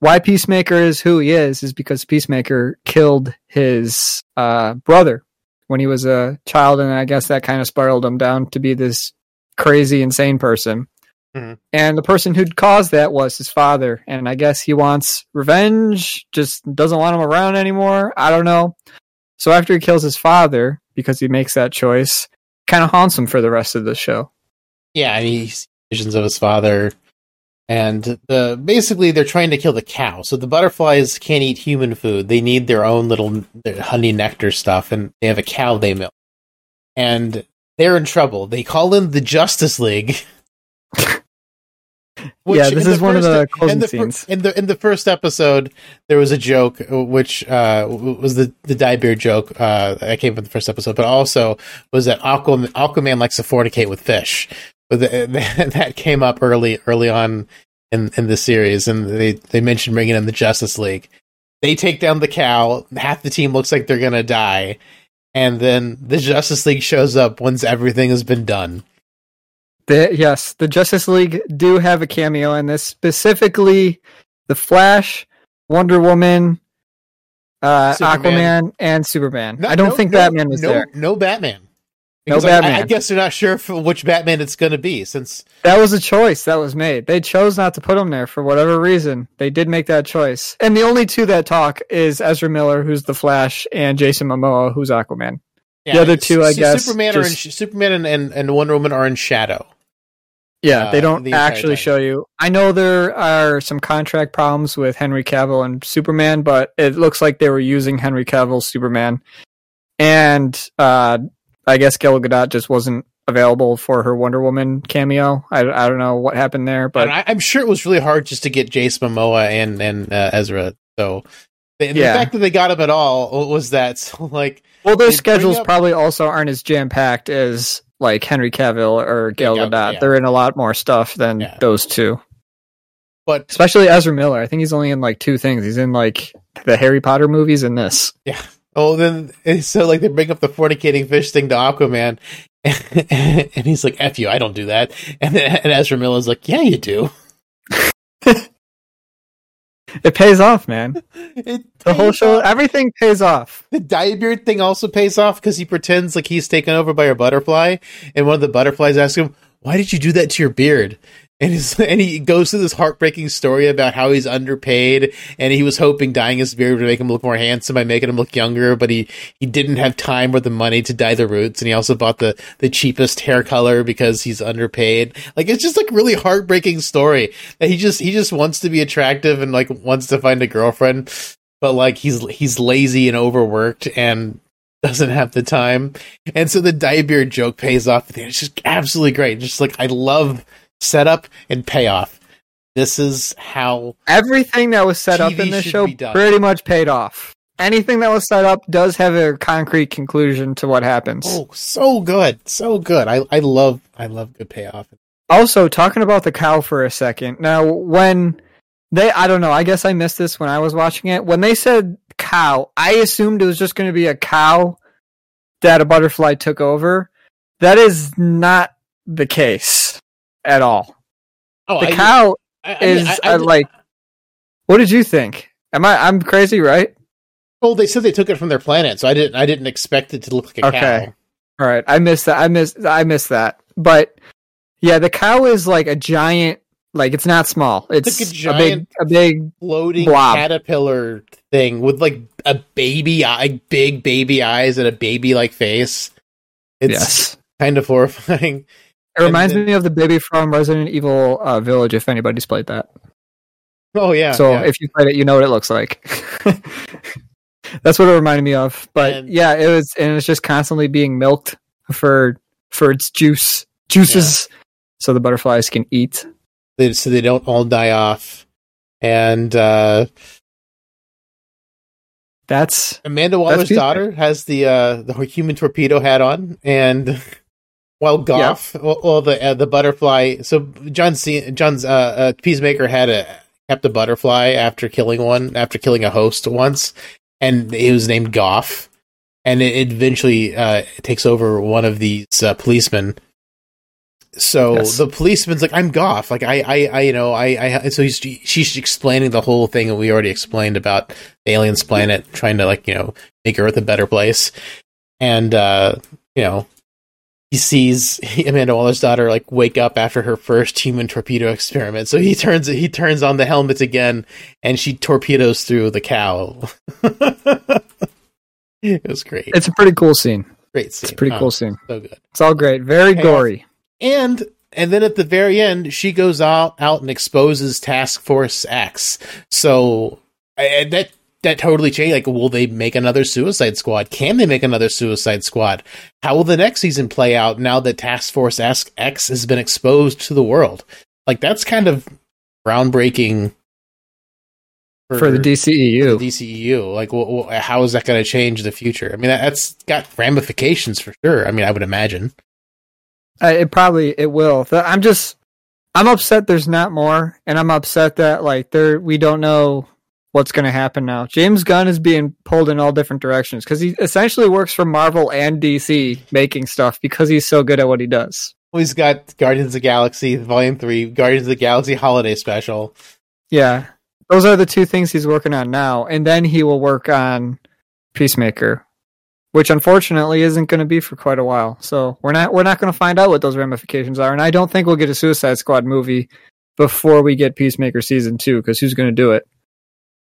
S2: why Peacemaker is who he is is because Peacemaker killed his uh, brother when he was a child, and I guess that kind of spiraled him down to be this crazy, insane person.
S1: Mhm.
S2: And the person who'd caused that was his father, and I guess he wants revenge, just doesn't want him around anymore. I don't know. So after he kills his father, because he makes that choice, kind of haunts him for the rest of the show.
S1: Yeah, and he sees visions of his father, and the basically they're trying to kill the cow. So the butterflies can't eat human food; they need their own little their honey nectar stuff, and they have a cow they milk, and they're in trouble. They call in the Justice League.
S2: Yeah, this is one of the closing
S1: in the,
S2: scenes.
S1: in the in the first episode, there was a joke which uh, was the the Dyebeard joke uh, that came from the first episode, but also was that Aquaman, Aquaman likes to fornicate with fish. But the, that came up early early on in in the series, and they they mentioned bringing in the Justice League. They take down the cow. Half the team looks like they're gonna die, and then the Justice League shows up once everything has been done.
S2: The, yes, the Justice League do have a cameo in this, specifically the Flash, Wonder Woman, uh, Aquaman, and Superman.
S1: No-
S2: I don't
S1: no-
S2: think
S1: no-
S2: Batman was there.
S1: No Batman.
S2: No
S1: Because I- I, I guess they're not sure for which Batman it's going to be, since
S2: That was a choice that was made. They chose not to put him there for whatever reason. They did make that choice. And the only two that talk is Ezra Miller, who's the Flash, and Jason Momoa, who's Aquaman.
S1: Yeah,
S2: The other two, I guess,
S1: Superman are in,
S2: just-
S1: Superman and, and, and Wonder Woman are in shadow.
S2: Yeah,
S1: Uh,
S2: they don't
S1: the
S2: actually show you. I know there are some contract problems with Henry Cavill and Superman, but it looks like they were using Henry Cavill's Superman. And uh, I guess Gal Gadot just wasn't available for her Wonder Woman cameo. I, I don't know what happened there, but
S1: But I, I'm sure it was really hard just to get Jace Momoa and and uh, Ezra. So the, the
S2: Yeah.
S1: fact that they got him at all was that so, like
S2: well, their schedules
S1: up-
S2: probably also aren't as jam packed as like Henry Cavill or Gal
S1: Gal-
S2: Gadot.
S1: yeah.
S2: They're in a lot more stuff than
S1: Yeah.
S2: those two.
S1: but
S2: Especially Ezra Miller. I think he's only in like two things. He's in like the Harry Potter movies and this. Yeah.
S1: Oh then eh, so like they bring up the fornicating fish thing to Aquaman. and he's like, "F you, I don't do that." And then and Ezra Miller's like, "Yeah, you do."
S2: It pays off, man.
S1: It
S2: The whole show,
S1: off.
S2: everything pays off.
S1: The dyebeard thing also pays off because he pretends like he's taken over by a butterfly, and one of the butterflies asks him, "Why did you do that to your beard?" And, his, and he goes through this heartbreaking story about how he's underpaid, and he was hoping dyeing his beard would make him look more handsome by making him look younger, but he, he didn't have time or the money to dye the roots, and he also bought the, the cheapest hair color because he's underpaid. Like it's just like really heartbreaking story that he just he just wants to be attractive and like wants to find a girlfriend, but like he's he's lazy and overworked and doesn't have the time. And so the dye beard joke pays off. It's just absolutely great. Just like I love setup and payoff. This is how
S2: Everything that was set up in this show pretty much paid off. Anything that was set up does have a concrete conclusion to what happens.
S1: oh so good, so good. I I love I love good payoff.
S2: Also, talking about the cow for a second. Now, when they, I don't know, I guess I missed this when I was watching it. When they said cow, I assumed it was just going to be a cow that a butterfly took over. That is not the case at all.
S1: Oh,
S2: The
S1: I,
S2: cow
S1: I, I
S2: is
S1: I-
S2: like, what did you think? Am I, I'm crazy, right?
S1: well, they said they took it from their planet, so I didn't I didn't expect it to look like a
S2: Okay.
S1: cow.
S2: All right, I missed that. I missed. I missed that. But yeah, the cow is like a giant. Like it's not small. It's,
S1: like a
S2: a,
S1: giant-
S2: big, a big.
S1: Floating
S2: Blob.
S1: caterpillar thing with like a baby eye, big baby eyes and a baby like face. It's
S2: yes,
S1: kind of horrifying.
S2: It reminds
S1: then-
S2: me of the baby from Resident Evil uh, Village. If anybody's played that,
S1: Oh yeah.
S2: so
S1: yeah.
S2: if you played it, you know what it looks like. That's what it reminded me of. But
S1: And-
S2: yeah, it was, and it's just constantly being milked for for its juice juices, so the butterflies can eat.
S1: They- so they don't all die off. And uh,
S2: That's
S1: Amanda Waller's
S2: Peacemaker.
S1: daughter has the uh, the human torpedo hat on, and while Goff, well, well, the uh, the butterfly. So John C- John's uh, uh, Peacemaker had a kept a butterfly after killing one after killing a host once, and it was named Goff, and it, it eventually uh, takes over one of these uh, policemen. So
S2: Yes.
S1: the policeman's like, "I'm Goff." Like I, I, I you know, I, I. So he's she's explaining the whole thing that we already explained about the aliens planet trying to like you know make Earth a better place, and uh, you know he sees Amanda Waller's daughter like wake up after her first human torpedo experiment. So he turns he turns on the helmet again, and she torpedoes through the cow. it was great,
S2: it's a pretty cool scene.
S1: great scene.
S2: It's a pretty
S1: Oh,
S2: cool scene.
S1: so good.
S2: It's all great. Very gory.
S1: And and then at the very end, she goes out out and exposes Task Force X. So and that that totally changed. Like, will they make another Suicide Squad? Can they make another Suicide Squad? How will the next season play out now that Task Force X X has been exposed to the world? Like, that's kind of groundbreaking
S2: for the DCEU.
S1: the DCEU. Like, how is that going to change the future? I mean, that, that's got ramifications for sure. I mean, I would imagine.
S2: Uh, it probably it will. I'm just I'm upset there's not more, and I'm upset that like there we don't know what's going to happen now. James Gunn is being pulled in all different directions because he essentially works for Marvel and DC making stuff because he's so good at what he does.
S1: Well, he's got Guardians of the Galaxy Volume Three, Guardians of the Galaxy Holiday Special.
S2: Yeah, those are the two things he's working on now, and then he will work on Peacemaker, which unfortunately isn't going to be for quite a while. So we're not we're not going to find out what those ramifications are, and I don't think we'll get a Suicide Squad movie before we get Peacemaker season two because who's going to do it?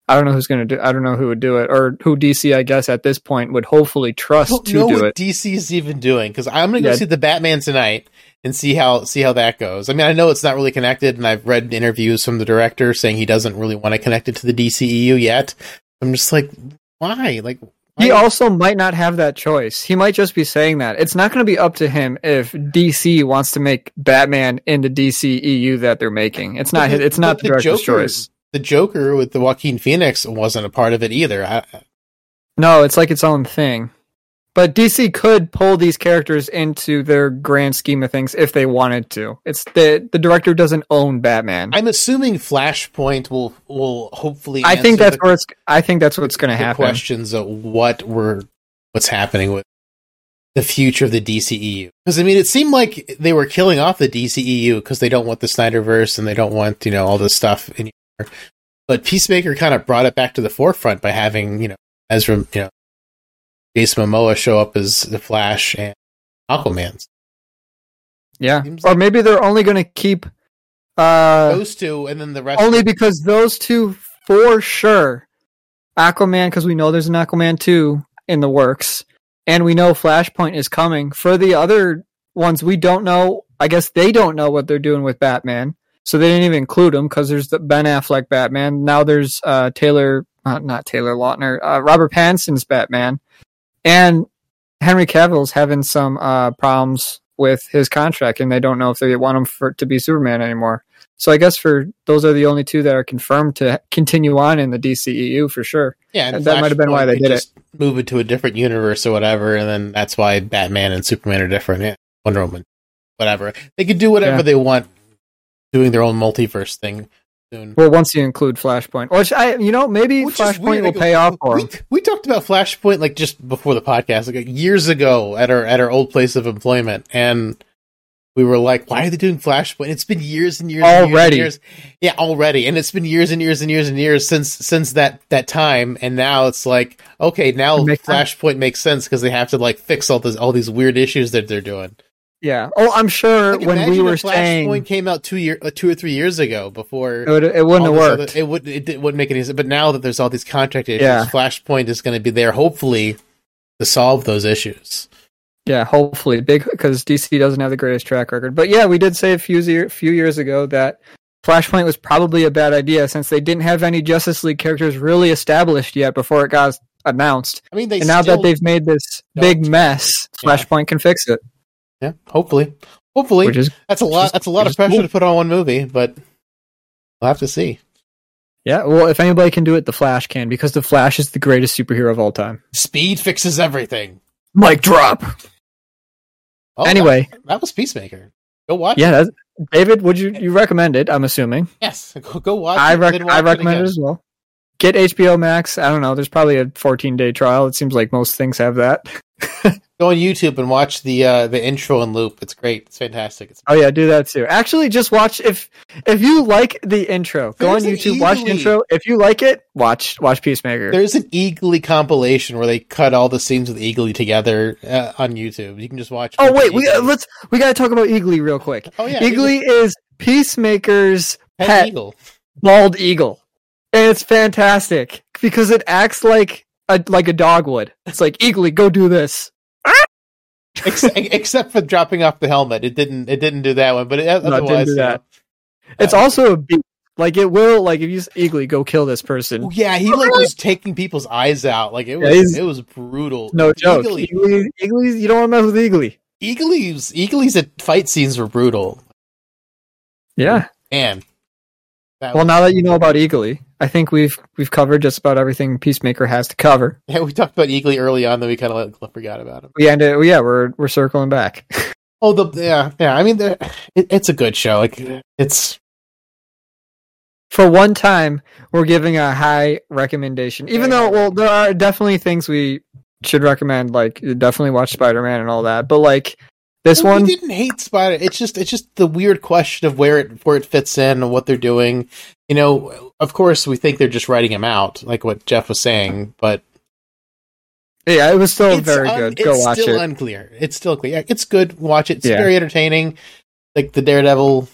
S2: I don't know who's going to do. I don't know who would do it, or who DC, I guess, at this point would hopefully trust to
S1: know
S2: do
S1: what
S2: DC
S1: is even doing because I'm going to go
S2: Yeah.
S1: see the Batman tonight and see how see how that goes. I mean, I know it's not really connected, and I've read interviews from the director saying he doesn't really want to connect it to the DCEU yet. I'm just like, why? Like,
S2: He
S1: why-
S2: also might not have that choice. He might just be saying that. It's not going to be up to him if DC wants to make Batman in the DCEU that they're making. It's not. His,
S1: the-
S2: it's not the director's
S1: Joker,
S2: choice.
S1: The Joker with the Joaquin Phoenix wasn't a part of it either. I,
S2: No, it's like its own thing. But DC could pull these characters into their grand scheme of things if they wanted to. It's the the director doesn't own Batman.
S1: I'm assuming Flashpoint will will hopefully.
S2: I
S1: think
S2: that's
S1: the-
S2: where it's. I think that's what's going to happen.
S1: questions of what were what's happening with the future of the DCEU. Because I mean, it seemed like they were killing off the DCEU because they don't want the Snyderverse and they don't want you know all this stuff anymore. But Peacemaker kind of brought it back to the forefront by having you know Ezra, you know, Jason Momoa show up as the Flash and Aquaman.
S2: Yeah, or maybe they're only going to keep uh
S1: Those two, and then the rest.
S2: only because those two for sure. Aquaman, because we know there's an Aquaman two in the works, and we know Flashpoint is coming. For the other ones, we don't know. I guess they don't know what they're doing with Batman, so they didn't even include him because there's the Ben Affleck Batman. Now there's uh, Taylor, uh, not Taylor Lautner, uh, Robert Pattinson's Batman, and Henry Cavill's having some uh, problems with his contract, and they don't know if they want him for to be Superman anymore. So I guess for those are the only two that are confirmed to continue on in the DCEU for sure.
S1: yeah, and
S2: that might have been why they did it.
S1: Move it to a different universe or whatever, and then that's why Batman and Superman are different. Yeah, Wonder Woman, whatever. They could do whatever
S2: Yeah.
S1: they want, doing their own multiverse thing soon.
S2: Well, once you include Flashpoint, which I, you know, maybe
S1: Which
S2: Flashpoint will pay off for
S1: we, we talked about Flashpoint like just before the podcast, like years ago at our at our old place of employment, and we were like, "Why are they doing Flashpoint?" It's been years and years and years and
S2: Already.
S1: years. yeah, already, and it's been years and years and years and years since since that that time, and now it's like, okay, now
S2: It makes sense.
S1: Flashpoint makes sense because they have to like fix all this all these weird issues that they're doing.
S2: Yeah. Oh, I'm sure
S1: Like,
S2: when we were
S1: Flashpoint
S2: saying
S1: came out two year uh, two or three years ago before
S2: it, would, it wouldn't have worked.
S1: other- it would it, did- wouldn't make any sense. But now that there's all these contract issues,
S2: Yeah.
S1: Flashpoint is going to be there, hopefully, to solve those issues.
S2: Yeah, hopefully, big because DC doesn't have the greatest track record. But yeah, we did say a few year, few years ago that Flashpoint was probably a bad idea since they didn't have any Justice League characters really established yet before it got announced.
S1: I mean,
S2: now that they've made this big mess,
S1: Yeah.
S2: Flashpoint can fix it,
S1: yeah, hopefully, hopefully,
S2: is
S1: that's a lot.
S2: is-
S1: That's a lot of pressure
S2: cool.
S1: to put on one movie, but we'll have to see.
S2: yeah. Well, if anybody can do it, the Flash can because the Flash is the greatest superhero of all time.
S1: Speed fixes everything.
S2: Mic drop.
S1: Oh,
S2: anyway,
S1: that, that was Peacemaker. Go watch.
S2: yeah, that's, David, would you you recommend it? I'm assuming.
S1: yes, go, go watch.
S2: I rec-
S1: watch
S2: I recommend it
S1: again.
S2: as well. Get HBO Max. I don't know. There's probably a 14 day trial. It seems like most things have that.
S1: Go on YouTube and watch the uh, the intro and loop. It's great. It's fantastic. It's
S2: Oh yeah, do that too. Actually, just watch if if you like the intro, go on
S1: There's
S2: YouTube, watch the intro. If you like it, watch watch Peacemaker.
S1: There's an Eagly compilation where they cut all the scenes with Eagly together uh, on YouTube. You can just watch.
S2: oh
S1: Eagly.
S2: wait, we uh, let's we gotta talk about Eagly real quick.
S1: Oh yeah,
S2: Eagly is Peacemaker's
S1: Pet
S2: pet
S1: Eagle.
S2: bald eagle, and it's fantastic because it acts like a like a dog would. It's like Eagly, go do this.
S1: Ex- except for dropping off the helmet, it didn't. It didn't do that one, but it,
S2: No, it didn't
S1: otherwise,
S2: do that.
S1: know.
S2: It's also a beat. Like it will, like if you Eagly, go kill this person.
S1: Oh, yeah, he like was taking people's eyes out. Like it was.
S2: he's-
S1: it was brutal.
S2: No joke.
S1: Eagly,
S2: Eagly, Eagly, you don't want to mess with Eagly.
S1: Eagly's Eagly's fight scenes were brutal.
S2: Yeah.
S1: Man, that
S2: Well, now that you know about Eagly, I think we've we've covered just about everything Peacemaker has to cover.
S1: yeah, we talked about Eagly early on, then we kind of forgot about him.
S2: We ended, uh, yeah, we're we're circling back.
S1: Oh, the yeah, yeah. I mean, the, it, it's a good show. Like it's
S2: For one time, we're giving a high recommendation, even though well, there are definitely things we should recommend. Like definitely watch Spider Man and all that, but like this
S1: Well,
S2: one,
S1: We didn't hate Spider. It's just it's just the weird question of where it where it fits in and what they're doing. You know, of course, we think they're just writing him out, like what Jeff was saying, but
S2: yeah, it was still
S1: it's
S2: very
S1: un-
S2: good. Go
S1: it's
S2: watch
S1: still
S2: it.
S1: unclear. It's still clear. It's good. Watch it. It's
S2: Yeah.
S1: very entertaining. Like the Daredevil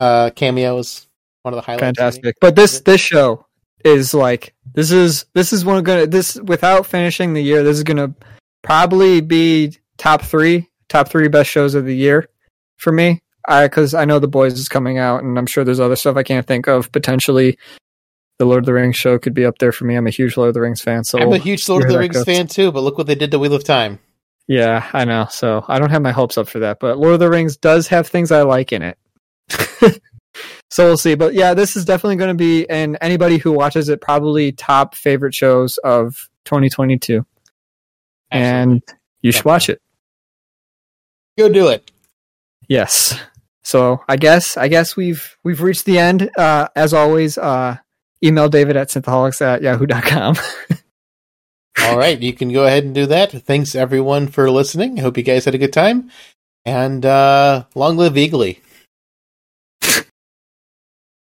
S1: uh, cameo is one of the highlights.
S2: Fantastic. But this this show is like this is this is one of gonna this without finishing the year. This is gonna probably be top three top three best shows of the year for me. I because I know the boys is coming out, and I'm sure there's other stuff I can't think of. Potentially, the Lord of the Rings show could be up there for me. I'm a huge Lord of the Rings fan, so
S1: I'm a huge Lord of the Rings
S2: goes.
S1: fan too, but look what they did to Wheel of Time.
S2: yeah, I know. So I don't have my hopes up for that, but Lord of the Rings does have things I like in it. so we'll see. But yeah, this is definitely going to be, and anybody who watches it, probably top favorite shows of 2022. And you should watch it.
S1: Go do it.
S2: Yes. So I guess I guess we've we've reached the end. Uh, as always, uh, email David at synthaholics at yahoo.com.
S1: All right, you can go ahead and do that. Thanks everyone for listening. I hope you guys had a good time. And uh long live Eagly.